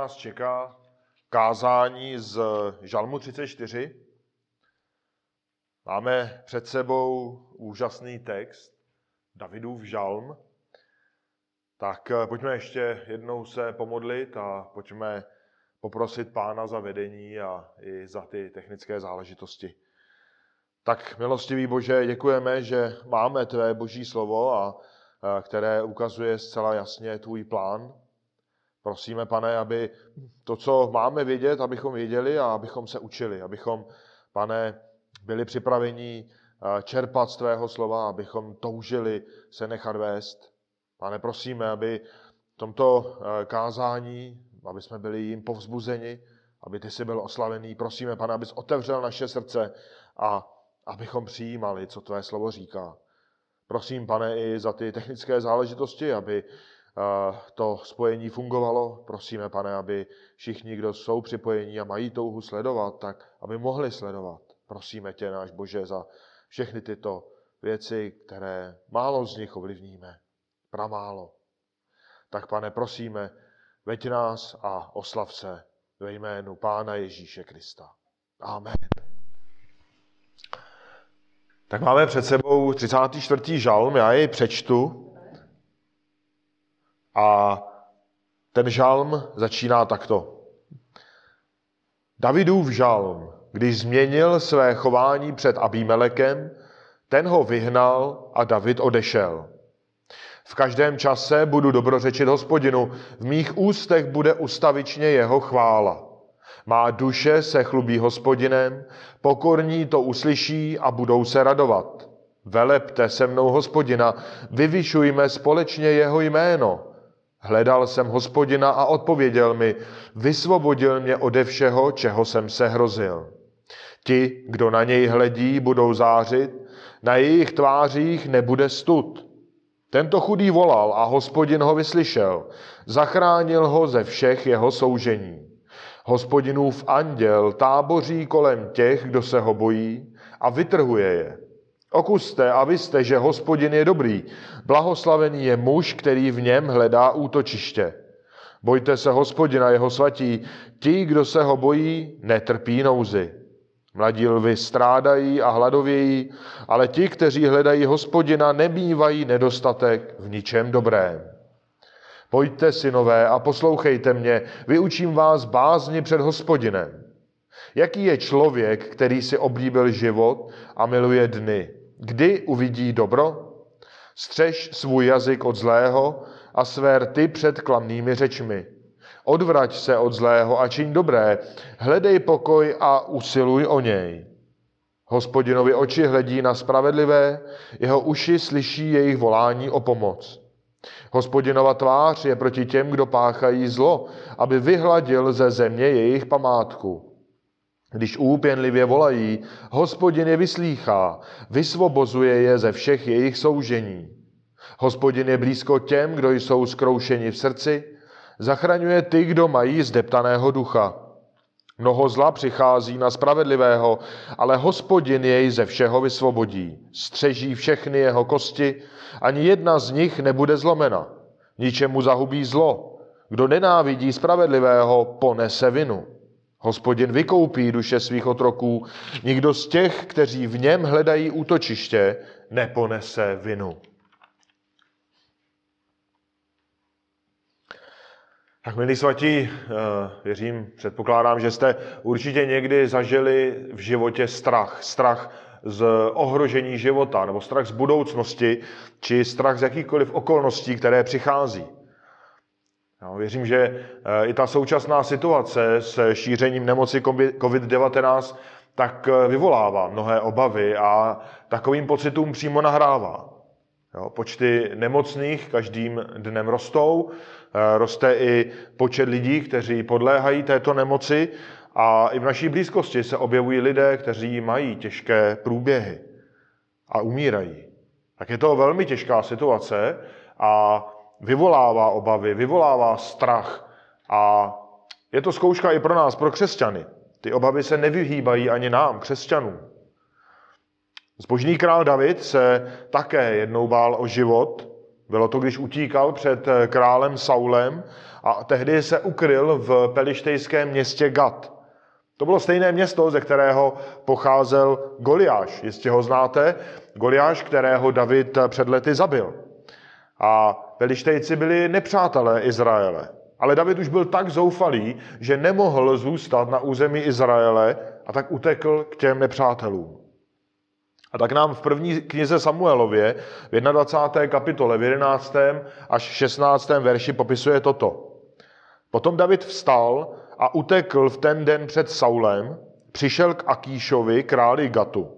nás čeká kázání z Žalmu 34. Máme před sebou úžasný text Davidův žalm. Tak eh, pojďme ještě jednou se pomodlit a pojďme poprosit Pána za vedení a i za ty technické záležitosti. Tak, milostivý Bože, děkujeme, že máme Tvé Boží slovo, a, a které ukazuje zcela jasně Tvůj plán, Prosíme, pane, aby to, co máme vědět, abychom věděli a abychom se učili, abychom, pane, byli připraveni eh, čerpat z tvého slova, abychom toužili se nechat vést. Pane, prosíme, aby v tomto eh, kázání, aby jsme byli jim povzbuzeni, aby ty jsi byl oslavený. Prosíme, pane, abys otevřel naše srdce a abychom přijímali, co tvé slovo říká. Prosím, pane, i za ty technické záležitosti, aby to spojení fungovalo. Prosíme, pane, aby všichni, kdo jsou připojení a mají touhu sledovat, tak aby mohli sledovat. Prosíme tě, náš Bože, za všechny tyto věci, které málo z nich ovlivníme. Pramálo. Tak, pane, prosíme, veď nás a oslav se ve jménu Pána Ježíše Krista. Amen. Tak máme před sebou 34. žalm, já jej přečtu. A ten žalm začíná takto. Davidův žalm, když změnil své chování před Abímelekem, ten ho vyhnal a David odešel. V každém čase budu dobrořečit hospodinu, v mých ústech bude ustavičně jeho chvála. Má duše se chlubí hospodinem, pokorní to uslyší a budou se radovat. Velepte se mnou hospodina, vyvyšujme společně jeho jméno. Hledal jsem hospodina a odpověděl mi, vysvobodil mě ode všeho, čeho jsem se hrozil. Ti, kdo na něj hledí, budou zářit, na jejich tvářích nebude stud. Tento chudý volal a hospodin ho vyslyšel. Zachránil ho ze všech jeho soužení. Hospodinův anděl táboří kolem těch, kdo se ho bojí a vytrhuje je. Okuste a vyste, že hospodin je dobrý. Blahoslavený je muž, který v něm hledá útočiště. Bojte se hospodina, jeho svatí. Ti, kdo se ho bojí, netrpí nouzy. Mladí lvy strádají a hladovějí, ale ti, kteří hledají hospodina, nemývají nedostatek v ničem dobrém. Pojďte, synové, a poslouchejte mě, vyučím vás bázni před hospodinem. Jaký je člověk, který si oblíbil život a miluje dny? Kdy uvidí dobro? Střež svůj jazyk od zlého a své rty před klamnými řečmi. Odvrať se od zlého a čiň dobré, hledej pokoj a usiluj o něj. Hospodinovi oči hledí na spravedlivé, jeho uši slyší jejich volání o pomoc. Hospodinova tvář je proti těm, kdo páchají zlo, aby vyhladil ze země jejich památku. Když úpěnlivě volají, hospodin je vyslýchá, vysvobozuje je ze všech jejich soužení. Hospodin je blízko těm, kdo jsou skroušeni v srdci, zachraňuje ty, kdo mají zdeptaného ducha. Mnoho zla přichází na spravedlivého, ale hospodin jej ze všeho vysvobodí. Střeží všechny jeho kosti, ani jedna z nich nebude zlomena. Ničemu zahubí zlo. Kdo nenávidí spravedlivého, ponese vinu. Hospodin vykoupí duše svých otroků, nikdo z těch, kteří v něm hledají útočiště, neponese vinu. Tak milí svatí, eh, věřím, předpokládám, že jste určitě někdy zažili v životě strach. Strach z ohrožení života, nebo strach z budoucnosti, či strach z jakýchkoliv okolností, které přichází. Já věřím, že eh, i ta současná situace s šířením nemoci COVID-19 tak eh, vyvolává mnohé obavy a takovým pocitům přímo nahrává. Jo, počty nemocných každým dnem rostou, eh, roste i počet lidí, kteří podléhají této nemoci a i v naší blízkosti se objevují lidé, kteří mají těžké průběhy a umírají. Tak je to velmi těžká situace a vyvolává obavy, vyvolává strach a je to zkouška i pro nás, pro křesťany. Ty obavy se nevyhýbají ani nám, křesťanům. Zbožný král David se také jednou bál o život Bylo to, když utíkal před eh, králem Saulem a tehdy se ukryl v pelištejském městě Gat. To bylo stejné město, ze kterého pocházel Goliáš. Jistě ho znáte. Goliáš, kterého David před lety zabil. A pelištejci byli nepřátelé Izraele. Ale David už byl tak zoufalý, že nemohl zůstat na území Izraele a tak utekl k těm nepřátelům. A tak nám v první knize Samuelově v 21. kapitole v 11. až 16. verši popisuje toto. Potom David vstal a utekl v ten den před Saulem, přišel k Akíšovi, králi Gatu.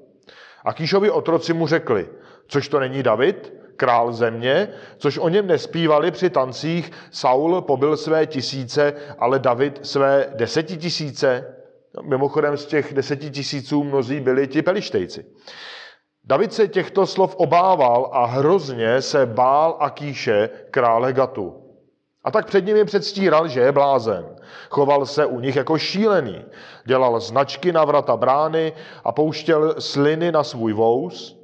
Akíšovi otroci mu řekli, což to není David, král země, což o něm nespívali při tancích, Saul pobil své tisíce, ale David své desetitisíce. Mimochodem z těch desetitisíců mnozí byli ti pelištejci. David se těchto slov obával a hrozně se bál Akíše, krále Gatu. A tak před nimi předstíral, že je blázen. Choval se u nich jako šílený. Dělal značky na vrata brány a pouštěl sliny na svůj vous.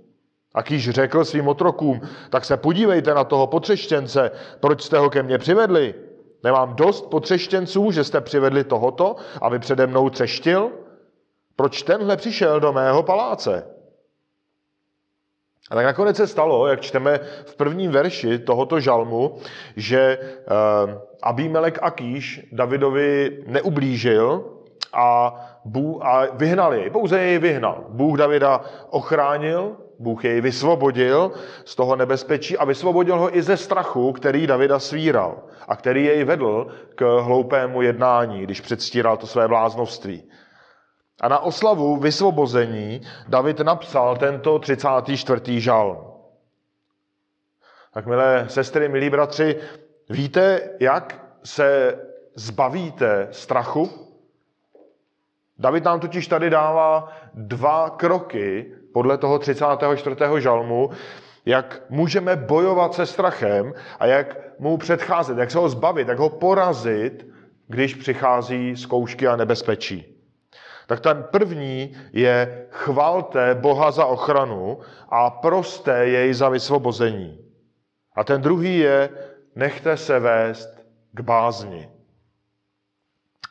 A kýž řekl svým otrokům, tak se podívejte na toho potřeštěnce, proč jste ho ke mně přivedli? Nemám dost potřeštěnců, že jste přivedli tohoto, aby přede mnou třeštil? Proč tenhle přišel do mého paláce? A tak nakonec se stalo, jak čteme v prvním verši tohoto žalmu, že uh, Abimelek a Kýš Davidovi neublížil a, Bůh, a vyhnal jej, pouze jej vyhnal. Bůh Davida ochránil, Bůh jej vysvobodil z toho nebezpečí a vysvobodil ho i ze strachu, který Davida svíral a který jej vedl k hloupému jednání, když předstíral to své bláznovství. A na oslavu vysvobození David napsal tento 34. žal. Tak milé sestry, milí bratři, víte, jak se zbavíte strachu? David nám totiž tady dává dva kroky podle toho 34. žalmu, jak můžeme bojovat se strachem a jak mu předcházet, jak se ho zbavit, jak ho porazit, když přichází zkoušky a nebezpečí. Tak ten první je chvalte Boha za ochranu a prosté jej za vysvobození. A ten druhý je nechte se vést k bázni.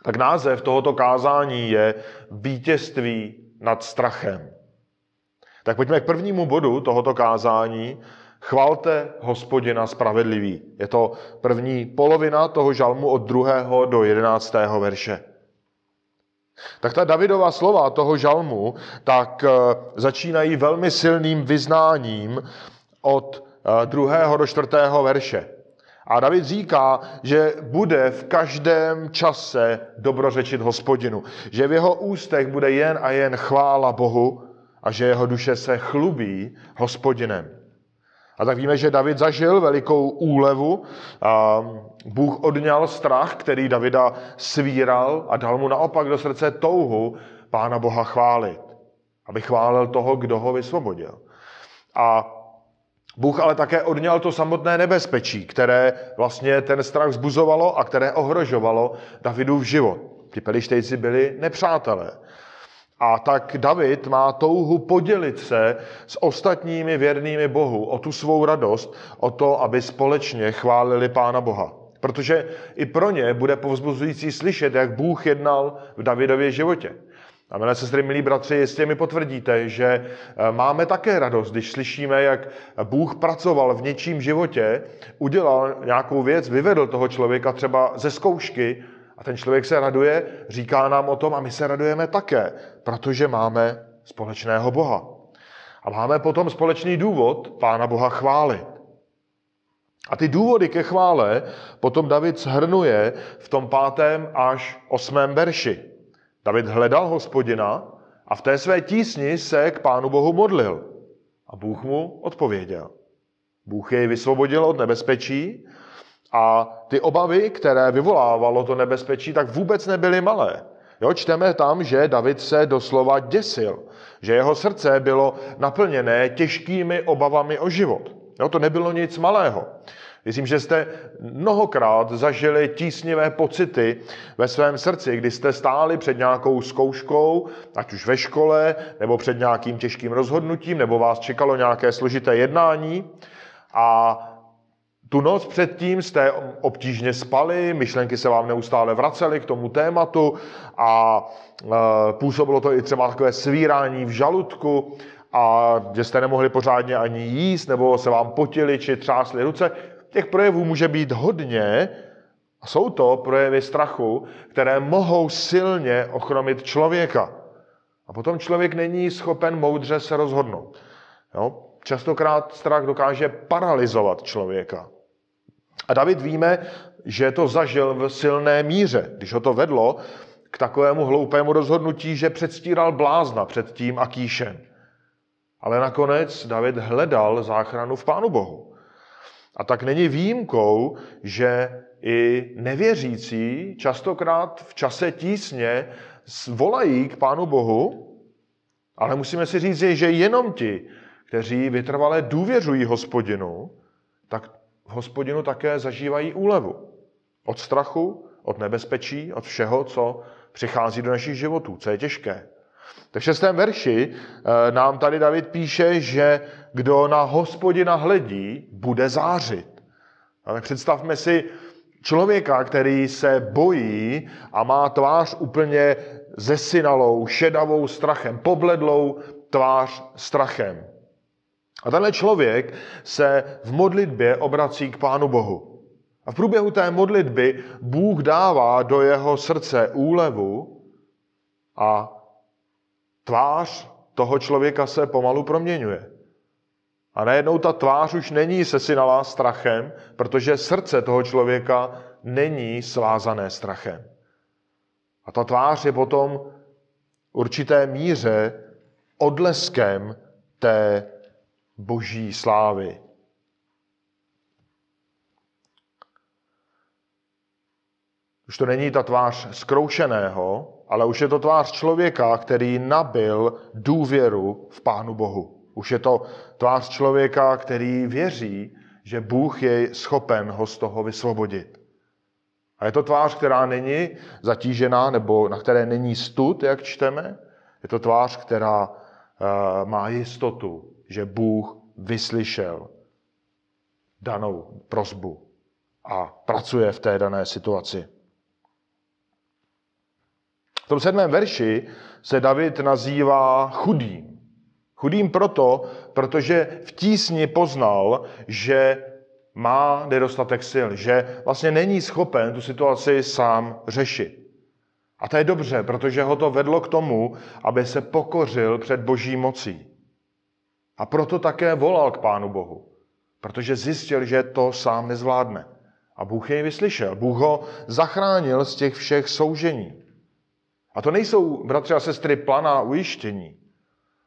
Tak název tohoto kázání je vítězství nad strachem. Tak pojďme k prvnímu bodu tohoto kázání. Chvalte hospodina spravedlivý. Je to první polovina toho žalmu od 2. do 11. verše. Tak ta Davidova slova toho žalmu tak eh, začínají velmi silným vyznáním od eh, druhého do čtvrtého verše. A David říká, že bude v každém čase dobrořečit hospodinu. Že v jeho ústech bude jen a jen chvála Bohu a že jeho duše se chlubí hospodinem. A tak víme, že David zažil velikou úlevu. A Bůh odňal strach, který Davida svíral a dal mu naopak do srdce touhu Pána Boha chválit. Aby chválil toho, kdo ho vysvobodil. A Bůh ale také odňal to samotné nebezpečí, které vlastně ten strach vzbuzovalo a které ohrožovalo Davidův život. Ti pelištejci byli nepřátelé. A tak David má touhu podělit se s ostatními věrnými Bohu o tu svou radost, o to, aby společně chválili Pána Boha. Protože i pro ně bude povzbuzující slyšet, jak Bůh jednal v Davidově životě. A milé sestry, milí bratři, jistě mi potvrdíte, že eh, máme také radost, když slyšíme, jak Bůh pracoval v něčím životě, udělal nějakou věc, vyvedl toho člověka třeba ze zkoušky a ten člověk se raduje, říká nám o tom a my se radujeme také, protože máme společného Boha. A máme potom společný důvod Pána Boha chválit. A ty důvody ke chvále potom David shrnuje v tom pátém až osmém verši. David hledal hospodina a v té své tísni se k Pánu Bohu modlil. A Bůh mu odpověděl. Bůh jej vysvobodil od nebezpečí a ty obavy, které vyvolávalo to nebezpečí, tak vůbec nebyly malé. Jo, čteme tam, že David se doslova děsil, že jeho srdce bylo naplněné těžkými obavami o život. Jo, to nebylo nic malého. Myslím, že jste mnohokrát zažili tísnivé pocity ve svém srdci, kdy jste stáli před nějakou zkouškou, ať už ve škole, nebo před nějakým těžkým rozhodnutím, nebo vás čekalo nějaké složité jednání a Tu noc předtím jste obtížně spali, myšlenky se vám neustále vracely k tomu tématu a e, působilo to i třeba takové svírání v žaludku a že jste nemohli pořádně ani jíst, nebo se vám potili či třásly ruce. Těch projevů může být hodně, a jsou to projevy strachu, které mohou silně ochromit člověka. A potom člověk není schopen moudře se rozhodnout. Jo? Častokrát strach dokáže paralizovat člověka. A David víme, že to zažil v silné míře, když ho to vedlo k takovému hloupému rozhodnutí, že předstíral blázna před tím Akíšem. Ale nakonec David hledal záchranu v Pánu Bohu. A tak není výjimkou, že i nevěřící častokrát v čase tísně volají k Pánu Bohu, ale musíme si říct, že jenom ti, kteří vytrvale důvěřují hospodinu, tak v hospodinu také zažívají úlevu. Od strachu, od nebezpečí, od všeho, co přichází do našich životů, co je těžké. Tak v šestém verši eh, nám tady David píše, že kdo na hospodina hledí, bude zářit. A tak představme si člověka, který se bojí a má tvář úplně zesinalou, šedavou strachem, pobledlou tvář strachem. A tenhle člověk se v modlitbě obrací k Pánu Bohu. A v průběhu té modlitby Bůh dává do jeho srdce úlevu a tvář toho člověka se pomalu proměňuje. A najednou ta tvář už není sesinalá strachem, protože srdce toho člověka není svázané strachem. A ta tvář je potom určité míře odleskem té boží slávy. Už to není ta tvář zkroušeného, ale už je to tvář člověka, který nabil důvěru v Pánu Bohu. Už je to tvář člověka, který věří, že Bůh je schopen ho z toho vysvobodit. A je to tvář, která není zatížená, nebo na které není stud, jak čteme. Je to tvář, která uh, má jistotu, že Bůh vyslyšel danou prozbu a pracuje v té dané situaci. V tom sedmém verši se David nazývá chudým. Chudým proto, protože v tísni poznal, že má nedostatek sil, že vlastně není schopen tu situaci sám řešit. A to je dobře, protože ho to vedlo k tomu, aby se pokořil před boží mocí. A proto také volal k Pánu Bohu, protože zjistil, že to sám nezvládne. A Bůh jej vyslyšel. Bůh ho zachránil z těch všech soužení. A to nejsou, bratři a sestry, planá ujištění.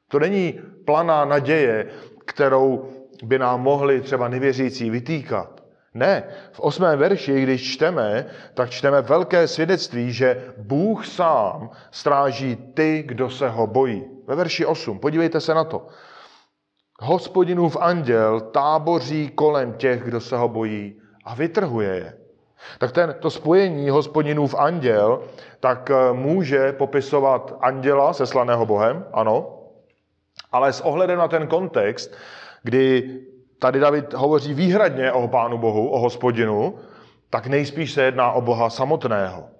To není planá naděje, kterou by nám mohli třeba nevěřící vytýkat. Ne, v osmém verši, když čteme, tak čteme velké svědectví, že Bůh sám stráží ty, kdo se ho bojí. Ve verši 8, podívejte se na to. Hospodinův anděl táboří kolem těch, kdo se ho bojí a vytrhuje je. Tak ten, to spojení hospodinův anděl, tak eh, může popisovat anděla seslaného Bohem, ano, ale s ohledem na ten kontext, kdy tady David hovoří výhradně o Pánu Bohu, o hospodinu, tak nejspíš se jedná o Boha samotného.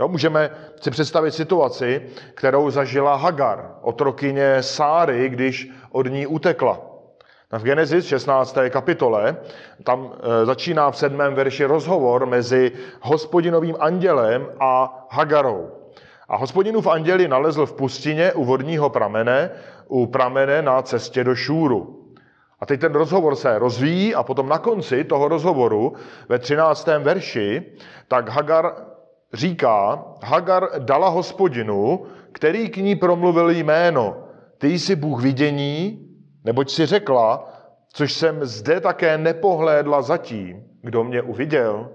Jo, můžeme si představit situaci, kterou zažila Hagar, otrokyně Sáry, když od ní utekla. V Genesis 16. kapitole tam e, začíná v sedmém verši rozhovor mezi hospodinovým andělem a Hagarou. A hospodinův anděl nalezl v pustině u vodního pramene, u pramene na cestě do Šúru. A teď ten rozhovor se rozvíjí a potom na konci toho rozhovoru ve 13. verši, tak Hagar říká, Hagar dala hospodinu, který k ní promluvil jméno. Ty jsi Bůh vidění, neboť si řekla, což jsem zde také nepohlédla zatím, kdo mě uviděl.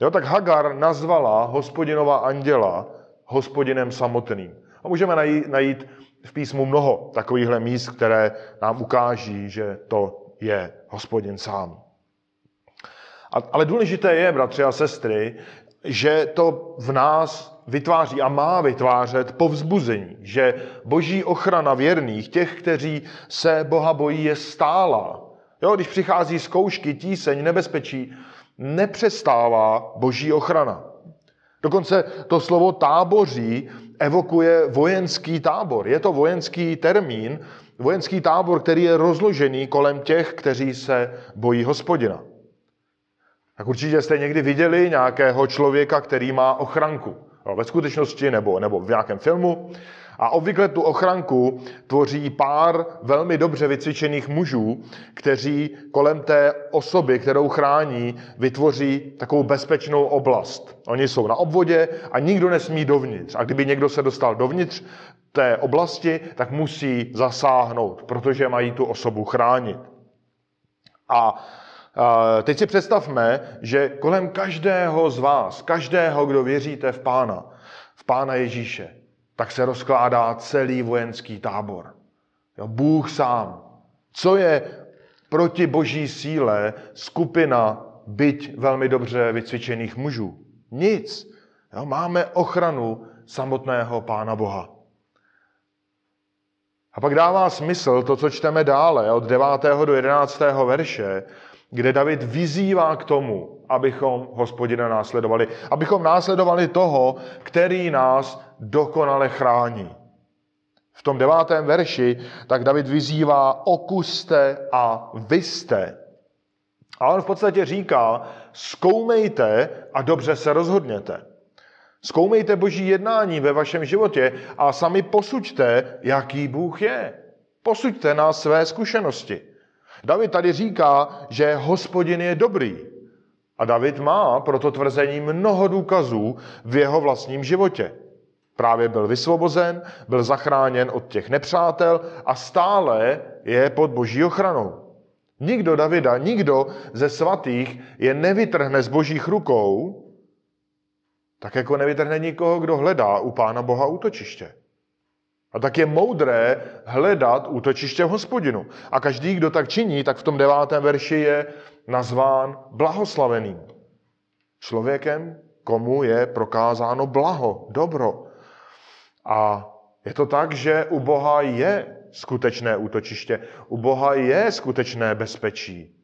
Jo, tak Hagar nazvala hospodinova anděla hospodinem samotným. A můžeme najít, najít v písmu mnoho takovýchhle míst, které nám ukáží, že to je hospodin sám. Ale důležité je, bratři a sestry, že to v nás vytváří a má vytvářet povzbuzení, že boží ochrana věrných, těch, kteří se Boha bojí, je stála. Jo, když přichází zkoušky, tíseň, nebezpečí, nepřestává boží ochrana. Dokonce to slovo táboří evokuje vojenský tábor. Je to vojenský termín, vojenský tábor, který je rozložený kolem těch, kteří se bojí hospodina. Tak určitě jste někdy viděli nějakého člověka, který má ochranku. Ve skutečnosti nebo, nebo v nějakém filmu. A obvykle tu ochranku tvoří pár velmi dobře vycvičených mužů, kteří kolem té osoby, kterou chrání, vytvoří takovou bezpečnou oblast. Oni jsou na obvodě a nikdo nesmí dovnitř. A kdyby někdo se dostal dovnitř té oblasti, tak musí zasáhnout, protože mají tu osobu chránit. A teď si představme, že kolem každého z vás, každého, kdo věříte v Pána, v Pána Ježíše, tak se rozkládá celý vojenský tábor. Bůh sám. Co je proti boží síle skupina byť velmi dobře vycvičených mužů? Nic. Jo, máme ochranu samotného Pána Boha. A pak dává smysl to, co čteme dále, od 9. do 11. verše, kde David vyzývá k tomu, abychom hospodina následovali. Abychom následovali toho, který nás dokonale chrání. V tom devátém verši tak David vyzývá okuste a vyste. A on v podstatě říká, zkoumejte a dobře se rozhodněte. Zkoumejte boží jednání ve vašem životě a sami posuďte, jaký Bůh je. Posuďte na své zkušenosti. David tady říká, že hospodin je dobrý. A David má pro to tvrzení mnoho důkazů v jeho vlastním životě. Právě byl vysvobozen, byl zachráněn od těch nepřátel a stále je pod boží ochranou. Nikdo Davida, nikdo ze svatých je nevytrhne z božích rukou, tak jako nevytrhne nikoho, kdo hledá u Pána Boha útočiště. A tak je moudré hledat útočiště v hospodinu. A každý, kdo tak činí, tak v tom devátém verši je nazván blahoslaveným. Člověkem, komu je prokázáno blaho, dobro. A je to tak, že u Boha je skutečné útočiště. U Boha je skutečné bezpečí.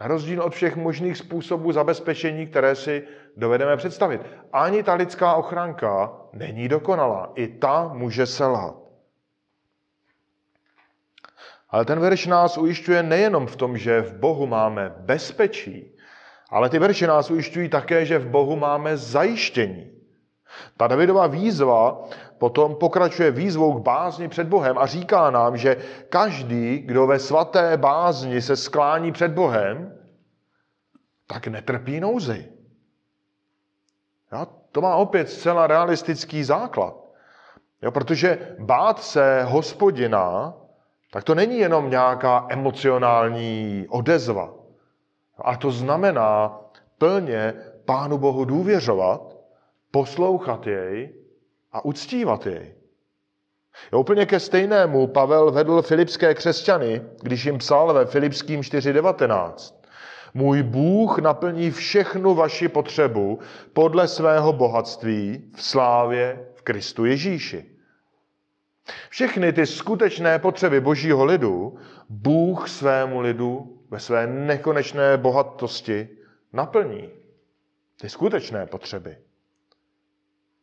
Na rozdíl od všech možných způsobů zabezpečení, které si dovedeme představit. Ani ta lidská ochranka není dokonalá. I ta může selhat. Ale ten verš nás ujišťuje nejenom v tom, že v Bohu máme bezpečí, ale ty verše nás ujišťují také, že v Bohu máme zajištění. Ta Davidová výzva potom pokračuje výzvou k bázni před Bohem a říká nám, že každý, kdo ve svaté bázni se sklání před Bohem, tak netrpí nouzy. Ja, to má opět zcela realistický základ. Jo, protože bát se hospodina tak to není jenom nějaká emocionální odezva. A to znamená plně Pánu Bohu důvěřovat, poslouchat jej a uctívat jej. Jo, úplně ke stejnému Pavel vedl filipské křesťany, když jim psal ve Filipským 4.19. Můj Bůh naplní všechnu vaši potřebu podle svého bohatství v slávě v Kristu Ježíši. Všechny ty skutečné potřeby božího lidu Bůh svému lidu ve své nekonečné bohatosti naplní. Ty skutečné potřeby.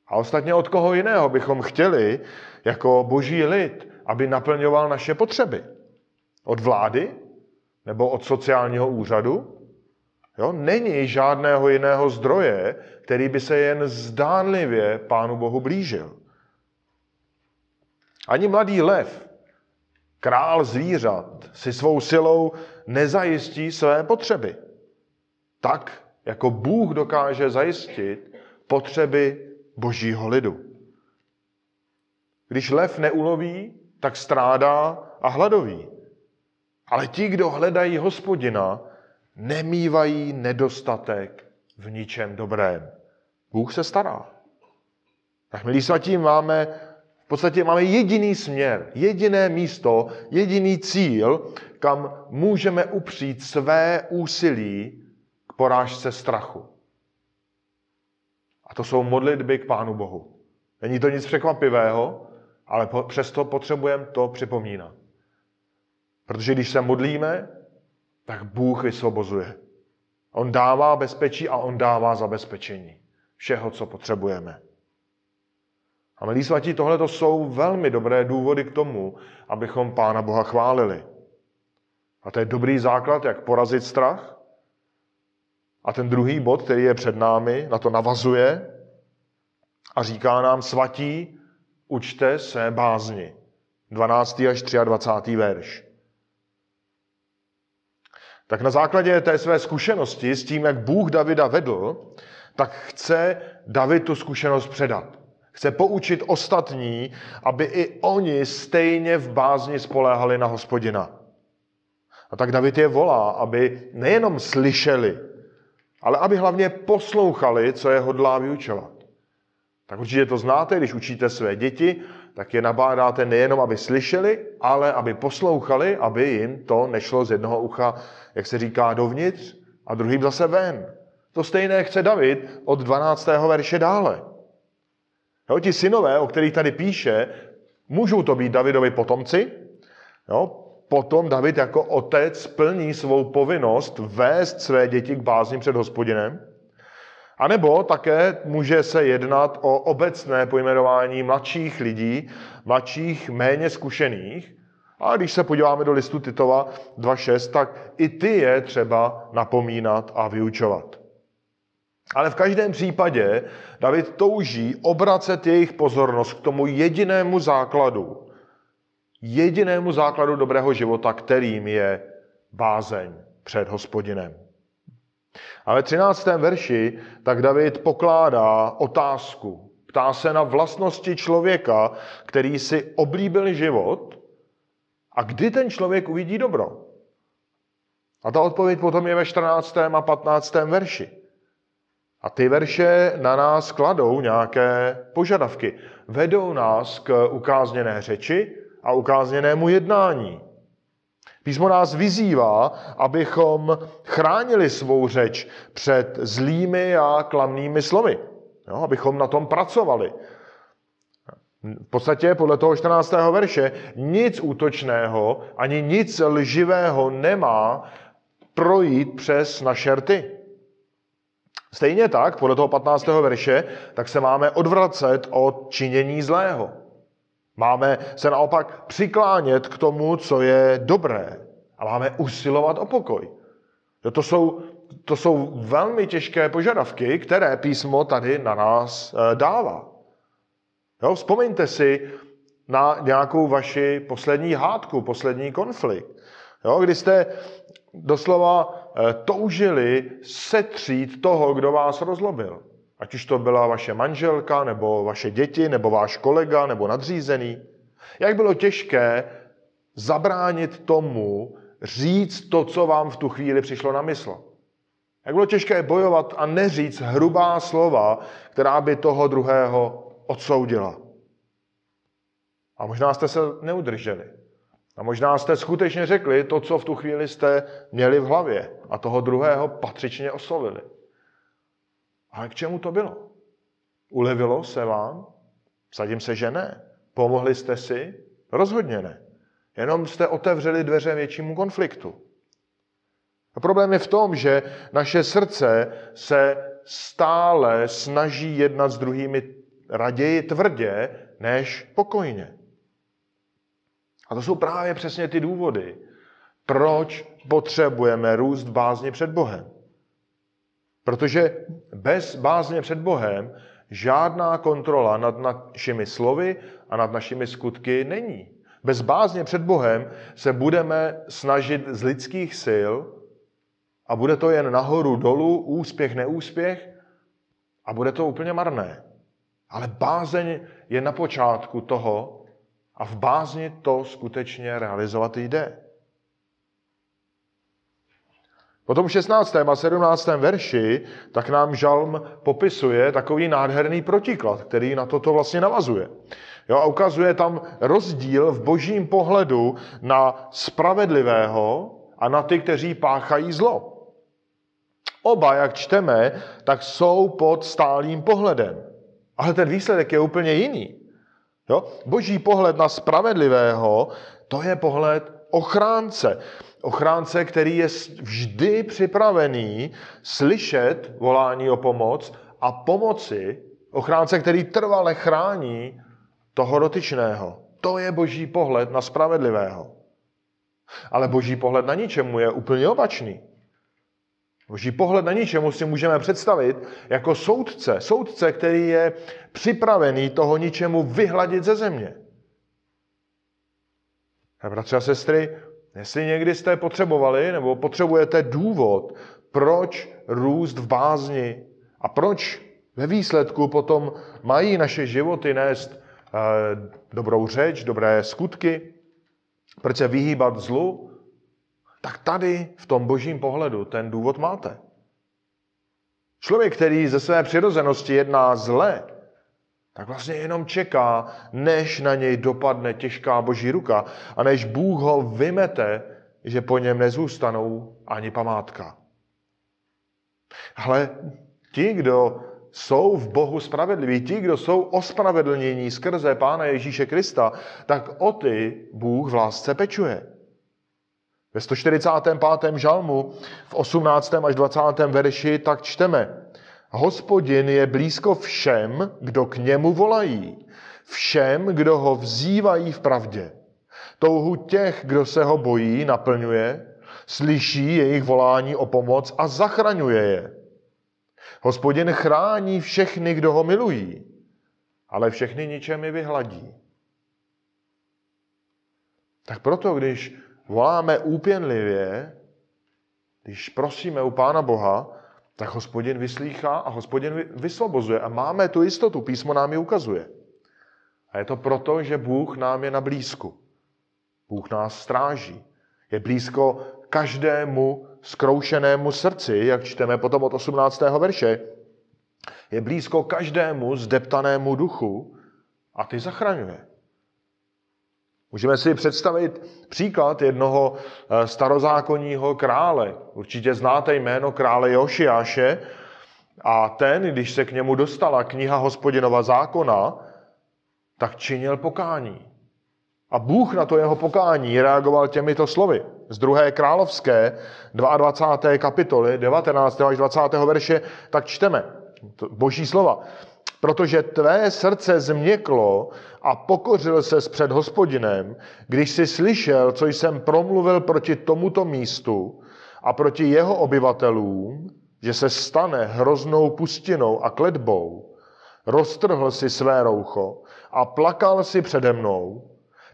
A ostatně od koho jiného bychom chtěli jako boží lid, aby naplňoval naše potřeby? Od vlády? Nebo od sociálního úřadu? Jo? Není žádného jiného zdroje, který by se jen zdánlivě Pánu Bohu blížil. Ani mladý lev, král zvířat, si svou silou nezajistí své potřeby. Tak, jako Bůh dokáže zajistit potřeby božího lidu. Když lev neuloví, tak strádá a hladoví. Ale ti, kdo hledají hospodina, nemývají nedostatek v ničem dobrém. Bůh se stará. Tak, milí svatí, máme podstatě máme jediný směr, jediné místo, jediný cíl, kam můžeme upřít své úsilí k porážce strachu. A to jsou modlitby k Pánu Bohu. Není to nic překvapivého, ale přesto potřebujeme to připomínat. Protože když se modlíme, tak Bůh vysvobozuje. On dává bezpečí a on dává zabezpečení všeho, co potřebujeme. A milí svatí, tohle to jsou velmi dobré důvody k tomu, abychom Pána Boha chválili. A to je dobrý základ, jak porazit strach. A ten druhý bod, který je před námi, na to navazuje a říká nám, svatí, učte se bázni. 12. až 23. verš. Tak na základě té své zkušenosti s tím, jak Bůh Davida vedl, tak chce David tu zkušenost předat. Chce poučit ostatní, aby i oni stejně v bázni spoléhali na hospodina. A tak David je volá, aby nejenom slyšeli, ale aby hlavně poslouchali, co je hodlá vyučovat. Tak určitě to znáte, když učíte své děti, tak je nabádáte nejenom, aby slyšeli, ale aby poslouchali, aby jim to nešlo z jednoho ucha, jak se říká, dovnitř a druhým zase ven. To stejné chce David od 12. verše dále. Jo, ti synové, o kterých tady píše, můžou to být Davidovi potomci. Jo, potom David jako otec plní svou povinnost vést své děti k bázním před hospodinem. A nebo také může se jednat o obecné pojmenování mladších lidí, mladších, méně zkušených. A když se podíváme do listu Titova 2.6, tak i ty je třeba napomínat a vyučovat. Ale v každém případě David touží obracet jejich pozornost k tomu jedinému základu, jedinému základu dobrého života, kterým je bázeň před hospodinem. A ve 13. verši tak David pokládá otázku. Ptá se na vlastnosti člověka, který si oblíbil život a kdy ten člověk uvidí dobro. A ta odpověď potom je ve 14. a 15. verši. A ty verše na nás kladou nějaké požadavky. Vedou nás k ukázněné řeči a ukázněnému jednání. Písmo nás vyzývá, abychom chránili svou řeč před zlými a klamnými slovy. Jo, abychom na tom pracovali. V podstatě podle toho 14. verše nic útočného ani nic lživého nemá projít přes naše rty. Stejně tak, podle toho 15. verše, tak se máme odvracet od činění zlého. Máme se naopak přiklánět k tomu, co je dobré. A máme usilovat o pokoj. To jsou, to jsou velmi těžké požadavky, které písmo tady na nás eh, dává. Jo, vzpomeňte si na nějakou vaši poslední hádku, poslední konflikt. Jo, kdy jste doslova toužili setřít toho, kdo vás rozlobil. Ať už to byla vaše manželka, nebo vaše děti, nebo váš kolega, nebo nadřízený. Jak bylo těžké zabránit tomu, říct to, co vám v tu chvíli přišlo na mysl. Jak bylo těžké bojovat a neříct hrubá slova, která by toho druhého odsoudila. A možná jste se neudrželi. A možná jste skutečně řekli to, co v tu chvíli jste měli v hlavě a toho druhého patřičně oslovili. Ale k čemu to bylo? Ulevilo se vám? Sadím se, že ne. Pomohli jste si? Rozhodně ne. Jenom jste otevřeli dveře většímu konfliktu. A problém je v tom, že naše srdce se stále snaží jednat s druhými raději tvrdě, než pokojně. A to jsou právě přesně ty důvody, proč potřebujeme růst bázně před Bohem. Protože bez bázně před Bohem žádná kontrola nad našimi slovy a nad našimi skutky není. Bez bázně před Bohem se budeme snažit z lidských sil a bude to jen nahoru, dolů, úspěch, neúspěch a bude to úplně marné. Ale bázeň je na počátku toho a v bázni to skutečně realizovat jde. Potom v 16. a 17. verši tak nám žalm popisuje takový nádherný protiklad, který na toto vlastně navazuje. Jo, a ukazuje tam rozdíl v božím pohledu na spravedlivého a na ty, kteří páchají zlo. Oba, jak čteme, tak jsou pod stálým pohledem. Ale ten výsledek je úplně jiný. Jo? Boží pohled na spravedlivého, to je pohled ochránce. Ochránce, který je vždy připravený slyšet volání o pomoc a pomoci. Ochránce, který trvale chrání toho dotyčného. To je boží pohled na spravedlivého. Ale boží pohled na ničemu je úplně opačný. Boží pohled na ničemu si můžeme představit jako soudce. Soudce, který je připravený toho ničemu vyhladit ze země. A bratři a sestry, jestli někdy jste potřebovali nebo potřebujete důvod, proč růst v bázni a proč ve výsledku potom mají naše životy nést e, dobrou řeč, dobré skutky, proč se vyhýbat zlu, tak tady v tom božím pohledu ten důvod máte. Člověk, který ze své přirozenosti jedná zle, tak vlastně jenom čeká, než na něj dopadne těžká boží ruka a než Bůh ho vymete, že po něm nezůstanou ani památka. Ale ti, kdo jsou v Bohu spravedliví, ti, kdo jsou ospravedlnění skrze Pána Ježíše Krista, tak o ty Bůh v lásce pečuje. Ve 145. žalmu v 18. až 20. verši tak čteme. Hospodin je blízko všem, kdo k němu volají, všem, kdo ho vzývají v pravdě. Touhu těch, kdo se ho bojí, naplňuje, slyší jejich volání o pomoc a zachraňuje je. Hospodin chrání všechny, kdo ho milují, ale všechny ničemi vyhladí. Tak proto, když voláme úpěnlivě, když prosíme u Pána Boha, tak hospodin vyslýchá a hospodin vysvobozuje. A máme tu jistotu, písmo nám ji ukazuje. A je to proto, že Bůh nám je na blízku. Bůh nás stráží. Je blízko každému skroušenému srdci, jak čteme potom od 18. verše. Je blízko každému zdeptanému duchu a ty zachraňuje. Můžeme si představit příklad jednoho eh, starozákonního krále. Určitě znáte jméno krále Jošiáše. A ten, když se k němu dostala kniha hospodinova zákona, tak činil pokání. A Bůh na to jeho pokání reagoval těmito slovy. Z druhé královské 22. kapitoly 19. až 20. verše tak čteme boží slova protože tvé srdce změklo a pokořil se před hospodinem, když jsi slyšel, co jsem promluvil proti tomuto místu a proti jeho obyvatelům, že se stane hroznou pustinou a kledbou, roztrhl si své roucho a plakal si přede mnou,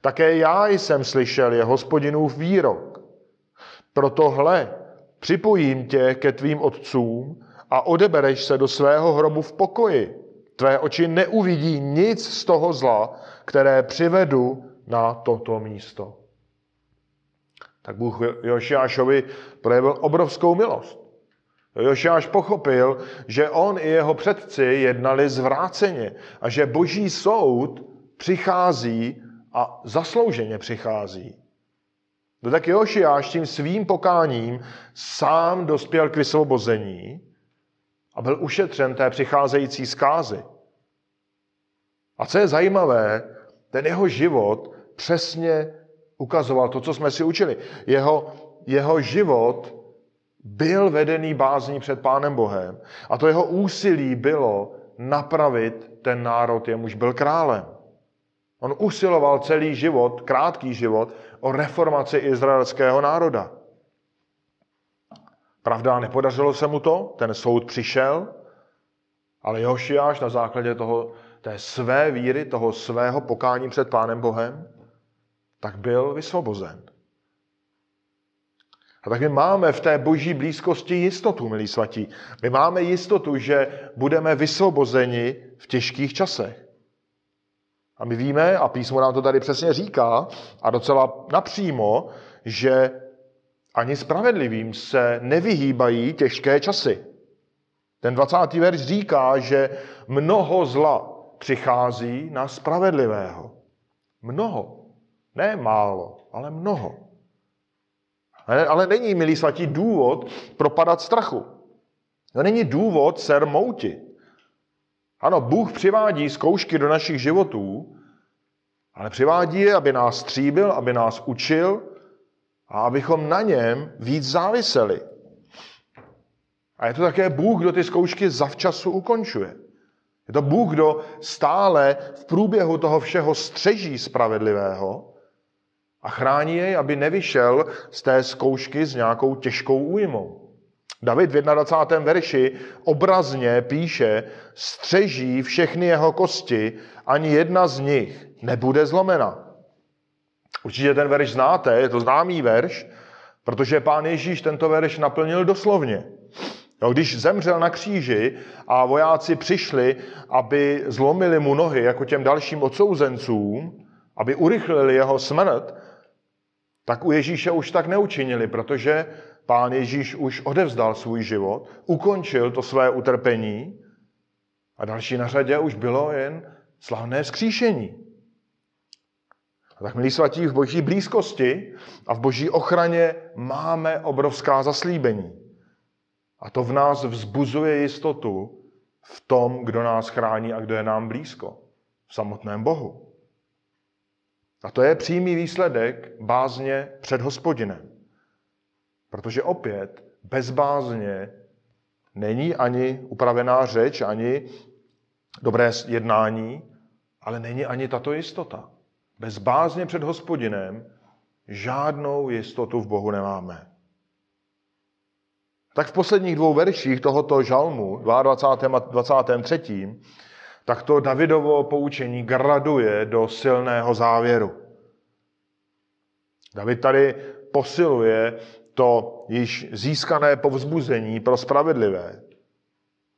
také já jsem slyšel je hospodinův výrok. Proto hle, připojím tě ke tvým otcům a odebereš se do svého hrobu v pokoji Tvé oči neuvidí nic z toho zla, které přivedu na toto místo. Tak Bůh Jošiášovi projevil obrovskou milost. Jošiáš pochopil, že on i jeho předci jednali zvráceně a že boží soud přichází a zaslouženě přichází. No tak Jošiáš tím svým pokáním sám dospěl k vysvobození a byl ušetřen té přicházející zkázy. A co je zajímavé, ten jeho život přesně ukazoval to, co jsme si učili. Jeho, jeho život byl vedený bázní před Pánem Bohem a to jeho úsilí bylo napravit ten národ, jemuž byl králem. On usiloval celý život, krátký život, o reformaci izraelského národa. Pravda, nepodařilo se mu to, ten soud přišel, ale Jošiáš na základě toho, té své víry, toho svého pokání před Pánem Bohem, tak byl vysvobozen. A tak my máme v té boží blízkosti jistotu, milí svatí. My máme jistotu, že budeme vysvobozeni v těžkých časech. A my víme, a písmo nám to tady přesně říká, a docela napřímo, že ani spravedlivým se nevyhýbají těžké časy. Ten 20. verš říká, že mnoho zla přichází na spravedlivého. Mnoho. Ne málo, ale mnoho. Ale, není, milí svatí, důvod propadat strachu. To není důvod se rmoutit. Ano, Bůh přivádí zkoušky do našich životů, ale přivádí je, aby nás stříbil, aby nás učil, a abychom na něm víc záviseli. A je to také Bůh, kdo ty zkoušky zavčasu ukončuje. Je to Bůh, kdo stále v průběhu toho všeho střeží spravedlivého a chrání jej, aby nevyšel z té zkoušky s nějakou těžkou újmou. David v 21. verši obrazně píše, střeží všechny jeho kosti, ani jedna z nich nebude zlomena. Určitě ten verš znáte, je to známý verš, protože pán Ježíš tento verš naplnil doslovně. Jo, když zemřel na kříži a vojáci přišli, aby zlomili mu nohy jako těm dalším odsouzencům, aby urychlili jeho smrt, tak u Ježíše už tak neučinili, protože pán Ježíš už odevzdal svůj život, ukončil to své utrpení a další na řadě už bylo jen slavné vzkříšení. A tak, milí svatí, v boží blízkosti a v boží ochraně máme obrovská zaslíbení. A to v nás vzbuzuje jistotu v tom, kdo nás chrání a kdo je nám blízko. V samotném Bohu. A to je přímý výsledek bázně před hospodinem. Protože opět bez bázně není ani upravená řeč, ani dobré jednání, ale není ani tato jistota. Bez bázně před hospodinem žádnou jistotu v Bohu nemáme. Tak v posledních dvou verších tohoto žalmu, 22. a 23., tak to Davidovo poučení graduje do silného závěru. David tady posiluje to již získané povzbuzení pro spravedlivé,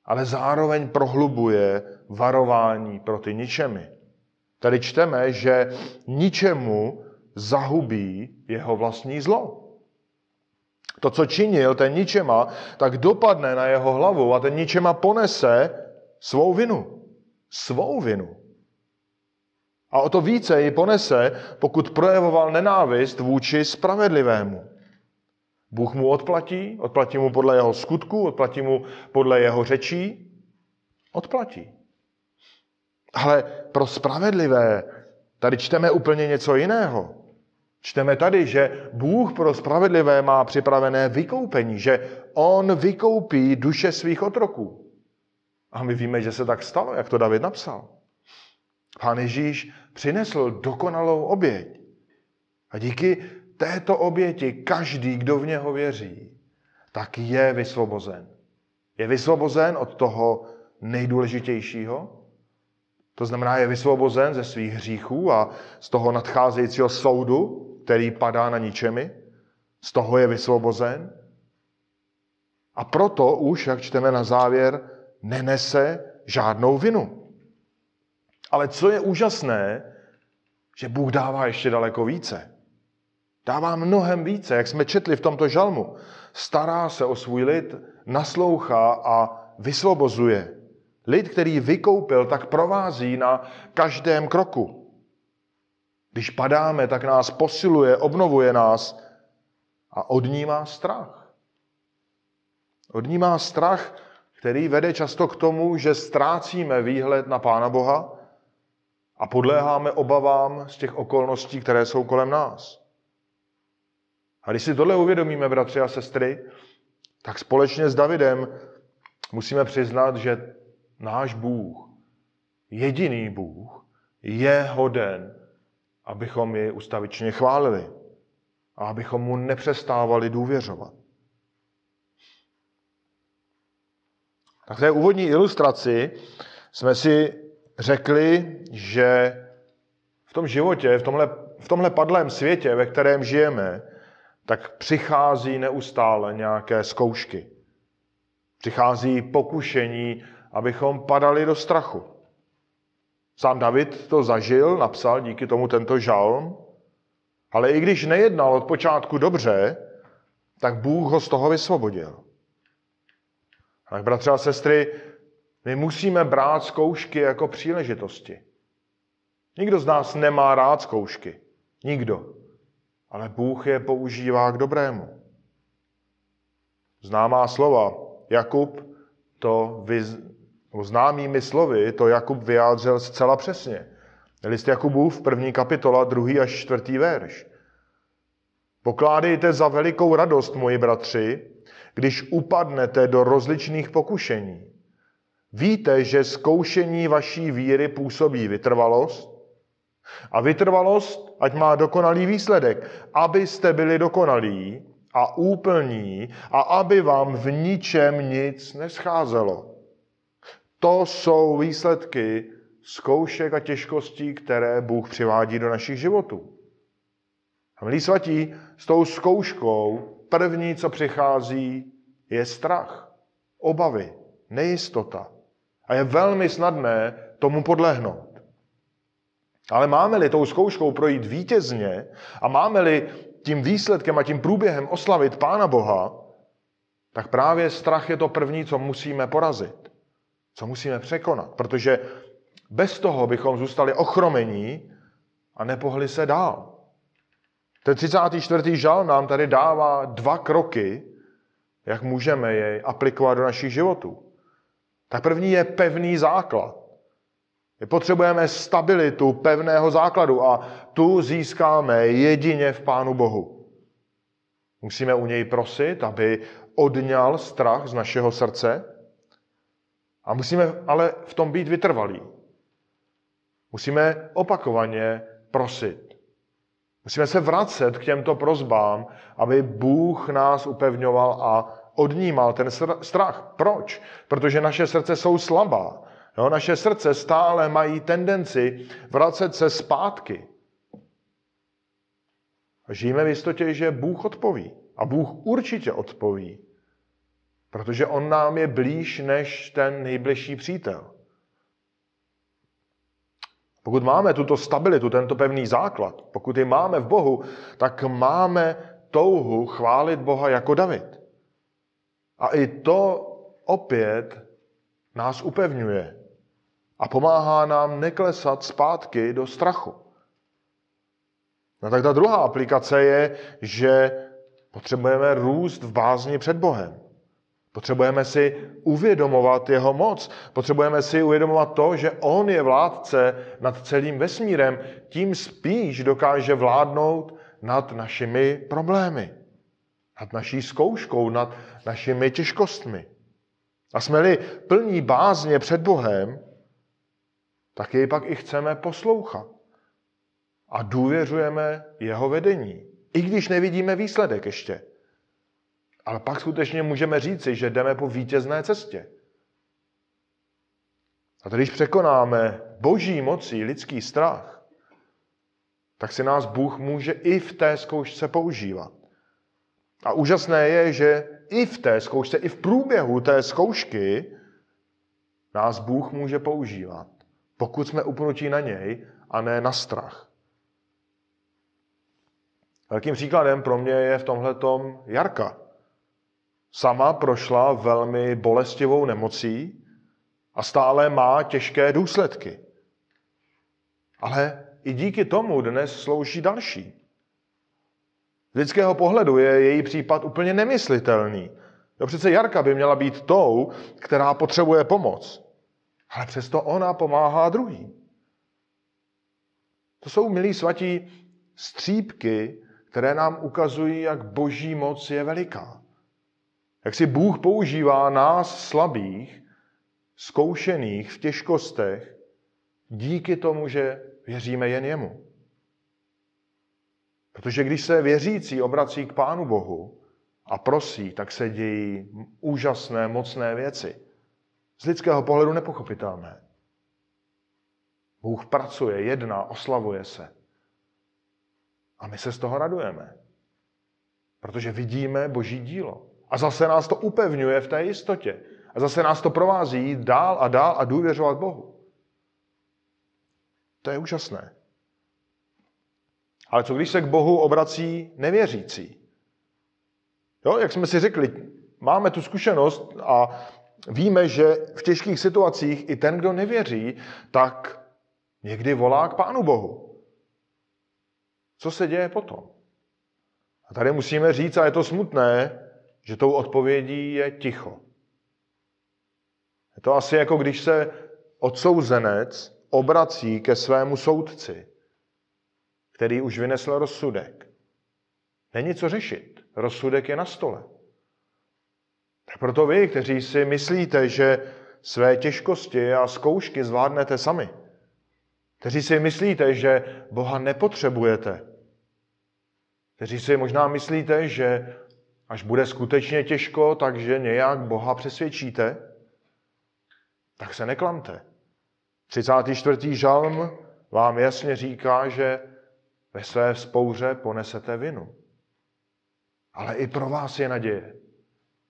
ale zároveň prohlubuje varování pro ty ničemi. Tady čteme, že ničemu zahubí jeho vlastní zlo. To, co činil ten ničema, tak dopadne na jeho hlavu a ten ničema ponese svou vinu. Svou vinu. A o to více ji ponese, pokud projevoval nenávist vůči spravedlivému. Bůh mu odplatí, odplatí mu podle jeho skutku, odplatí mu podle jeho řečí. Odplatí. Ale pro spravedlivé tady čteme úplně něco jiného. Čteme tady, že Bůh pro spravedlivé má připravené vykoupení, že On vykoupí duše svých otroků. A my víme, že se tak stalo, jak to David napsal. Pán Ježíš přinesl dokonalou oběť. A díky této oběti každý, kdo v něho věří, tak je vysvobozen. Je vysvobozen od toho nejdůležitějšího, to znamená, je vysvobozen ze svých hříchů a z toho nadcházejícího soudu, který padá na ničemi. Z toho je vysvobozen. A proto už, jak čteme na závěr, nenese žádnou vinu. Ale co je úžasné, že Bůh dává ještě daleko více. Dává mnohem více, jak jsme četli v tomto žalmu. Stará se o svůj lid, naslouchá a vysvobozuje. Lid, který vykoupil, tak provází na každém kroku. Když padáme, tak nás posiluje, obnovuje nás a odnímá strach. Odnímá strach, který vede často k tomu, že ztrácíme výhled na Pána Boha a podléháme obavám z těch okolností, které jsou kolem nás. A když si tohle uvědomíme, bratři a sestry, tak společně s Davidem musíme přiznat, že náš Bůh, jediný Bůh, je hoden, abychom ji ustavičně chválili a abychom mu nepřestávali důvěřovat. Tak v té úvodní ilustraci jsme si řekli, že v tom životě, v tomhle, v tomhle padlém světě, ve kterém žijeme, tak přichází neustále nějaké zkoušky. Přichází pokušení abychom padali do strachu. Sám David to zažil, napsal díky tomu tento žalm, ale i když nejednal od počátku dobře, tak Bůh ho z toho vysvobodil. Tak bratři a sestry, my musíme brát zkoušky jako příležitosti. Nikdo z nás nemá rád zkoušky. Nikdo. Ale Bůh je používá k dobrému. Známá slova. Jakub to známými slovy to Jakub vyjádřil zcela přesně. List Jakubův, první kapitola, druhý až čtvrtý verš. Pokládejte za velikou radost, moji bratři, když upadnete do rozličných pokušení. Víte, že zkoušení vaší víry působí vytrvalost a vytrvalost, ať má dokonalý výsledek, abyste byli dokonalí a úplní a aby vám v ničem nic nescházelo. To jsou výsledky zkoušek a těžkostí, které Bůh přivádí do našich životů. A milí svatí, s tou zkouškou první, co přichází, je strach, obavy, nejistota. A je velmi snadné tomu podlehnout. Ale máme-li tou zkouškou projít vítězně a máme-li tím výsledkem a tím průběhem oslavit Pána Boha, tak právě strach je to první, co musíme porazit, co musíme překonat, protože bez toho bychom zůstali ochromení a nepohli se dál. Ten 34. žal nám tady dává dva kroky, jak můžeme jej aplikovat do našich životů. Tak první je pevný základ. My potřebujeme stabilitu pevného základu a tu získáme jedině v Pánu Bohu. Musíme u něj prosit, aby odňal strach z našeho srdce a musíme ale v tom být vytrvalí. Musíme opakovaně prosit. Musíme se vracet k těmto prozbám, aby Bůh nás upevňoval a odnímal ten strach. Proč? Protože naše srdce jsou slabá. Jo, naše srdce stále mají tendenci vracet se zpátky. Žijeme v jistotě, že Bůh odpoví. A Bůh určitě odpoví. Protože On nám je blíž než ten nejbližší přítel. Pokud máme tuto stabilitu, tento pevný základ, pokud ji máme v Bohu, tak máme touhu chválit Boha jako David. A i to opět nás upevňuje a pomáhá nám neklesat zpátky do strachu. No tak ta druhá aplikace je, že potřebujeme růst v bázni před Bohem. Potřebujeme si uvědomovat jeho moc. Potřebujeme si uvědomovat to, že on je vládce nad celým vesmírem. Tím spíš dokáže vládnout nad našimi problémy, nad naší zkouškou, nad našimi těžkostmi. A jsme-li plní bázně před Bohem, tak jej pak i chceme poslouchat. A důvěřujeme jeho vedení. I když nevidíme výsledek ještě. Ale pak skutečně můžeme říci, že jdeme po vítězné cestě. A když překonáme boží mocí lidský strach, tak si nás Bůh může i v té zkoušce používat. A úžasné je, že i v té zkoušce, i v průběhu té zkoušky nás Bůh může používat pokud jsme upnutí na něj a ne na strach. Velkým příkladem pro mě je v tomhle Jarka. Sama prošla velmi bolestivou nemocí a stále má těžké důsledky. Ale i díky tomu dnes slouží další. Z lidského pohledu je její případ úplně nemyslitelný. Jo, přece Jarka by měla být tou, která potřebuje pomoc. Ale přesto ona pomáhá druhým. To jsou, milí svatí, střípky, které nám ukazují, jak boží moc je veliká. Jak si Bůh používá nás slabých, zkoušených v těžkostech, díky tomu, že věříme jen jemu. Protože když se věřící obrací k Pánu Bohu a prosí, tak se dějí úžasné, mocné věci z lidského pohledu nepochopitelné. Bůh pracuje, jedná, oslavuje se. A my se z toho radujeme. Protože vidíme boží dílo. A zase nás to upevňuje v té jistotě. A zase nás to provází dál a dál a důvěřovat Bohu. To je úžasné. Ale co když se k Bohu obrací nevěřící? Jo, jak jsme si řekli, máme tu zkušenost a víme, že v těžkých situacích i ten, kdo nevěří, tak někdy volá k Pánu Bohu. Co se děje potom? A tady musíme říct, a je to smutné, že tou odpovědí je ticho. Je to asi jako když se odsouzenec obrací ke svému soudci, který už vynesl rozsudek. Není co řešit. Rozsudek je na stole. Tak proto vy, kteří si myslíte, že své těžkosti a zkoušky zvládnete sami, kteří si myslíte, že Boha nepotřebujete, kteří si možná myslíte, že až bude skutečně těžko, takže nějak Boha přesvědčíte, tak se neklamte. 34. žalm vám jasně říká, že ve své spouře ponesete vinu. Ale i pro vás je naděje.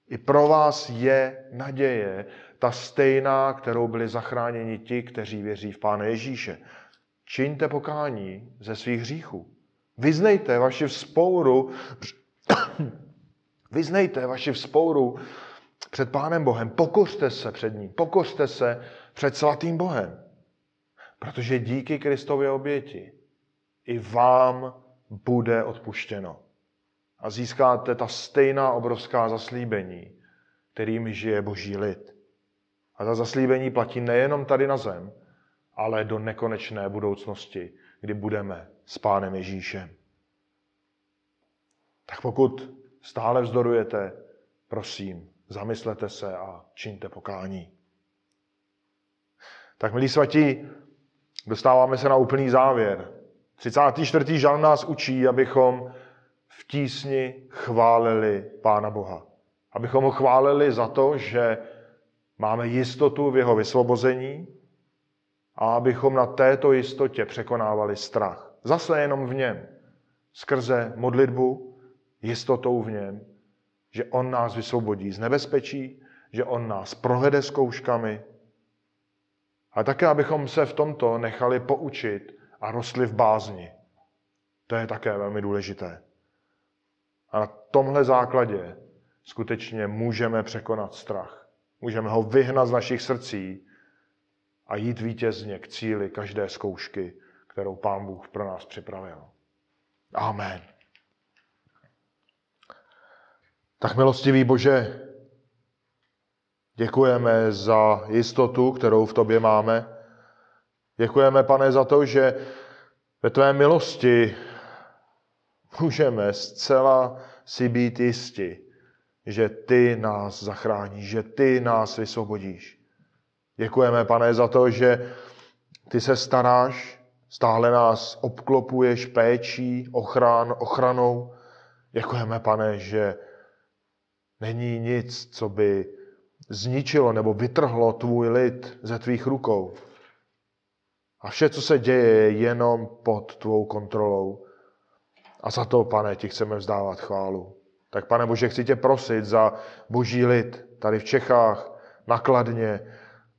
I pro vás je naděje, ta stejná, kterou byli zachráněni ti, kteří věří v Pána Ježíše. Čiňte pokání ze svých hříchů. Vyznejte vaši vzpouru, vyznejte vaši vzpouru před Pánem Bohem. Pokořte se před ním. Pokořte se před svatým Bohem. Protože díky Kristově oběti i vám bude odpuštěno. A získáte ta stejná obrovská zaslíbení, kterým žije boží lid. A ta zaslíbení platí nejenom tady na zem, ale do nekonečné budoucnosti, kdy budeme s Pánem Ježíšem. Tak pokud stále vzdorujete, prosím, zamyslete se a čiňte pokání. Tak, milí svatí, dostáváme se na úplný závěr. 34. žal nás učí, abychom v tísni chválili Pána Boha. Abychom ho chválili za to, že máme jistotu v jeho vysvobození a abychom na této jistotě překonávali strach. Zase jenom v něm. Skrze modlitbu, jistotou v něm, že on nás vysvobodí z nebezpečí, že on nás provede zkouškami, a také, abychom se v tomto nechali poučit a rostli v bázni. To je také velmi důležité. A na tomhle základě skutečně můžeme překonat strach. Můžeme ho vyhnat z našich srdcí a jít vítězně k cíli každé zkoušky, kterou Pán Bůh pro nás připravil. Amen. Tak milostivý Bože, děkujeme za jistotu, kterou v Tobě máme. Děkujeme, pane, za to, že ve Tvé milosti můžeme zcela si být jisti, že Ty nás zachráníš, že Ty nás vysvobodíš. Děkujeme, pane, za to, že Ty se staráš, stále nás obklopuješ péčí, ochran, ochranou. Děkujeme, pane, že není nic, co by zničilo nebo vytrhlo tvůj lid ze tvých rukou. A vše, co se děje, je jenom pod tvou kontrolou. A za to, pane, ti chceme vzdávat chválu. Tak, pane Bože, chci tě prosit za boží lid tady v Čechách, nakladně.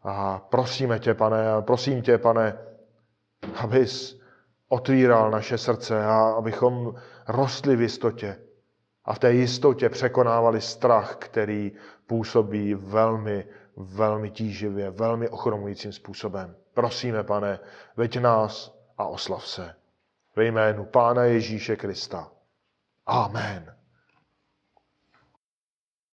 A prosíme tě, pane, prosím tě, pane, abys otvíral naše srdce a abychom rostli v jistotě. A v té jistotě překonávali strach, který působí velmi, velmi tíživě, velmi ochromujícím způsobem. Prosíme, pane, veď nás a oslav se. Ve jménu Pána Ježíše Krista. Amen.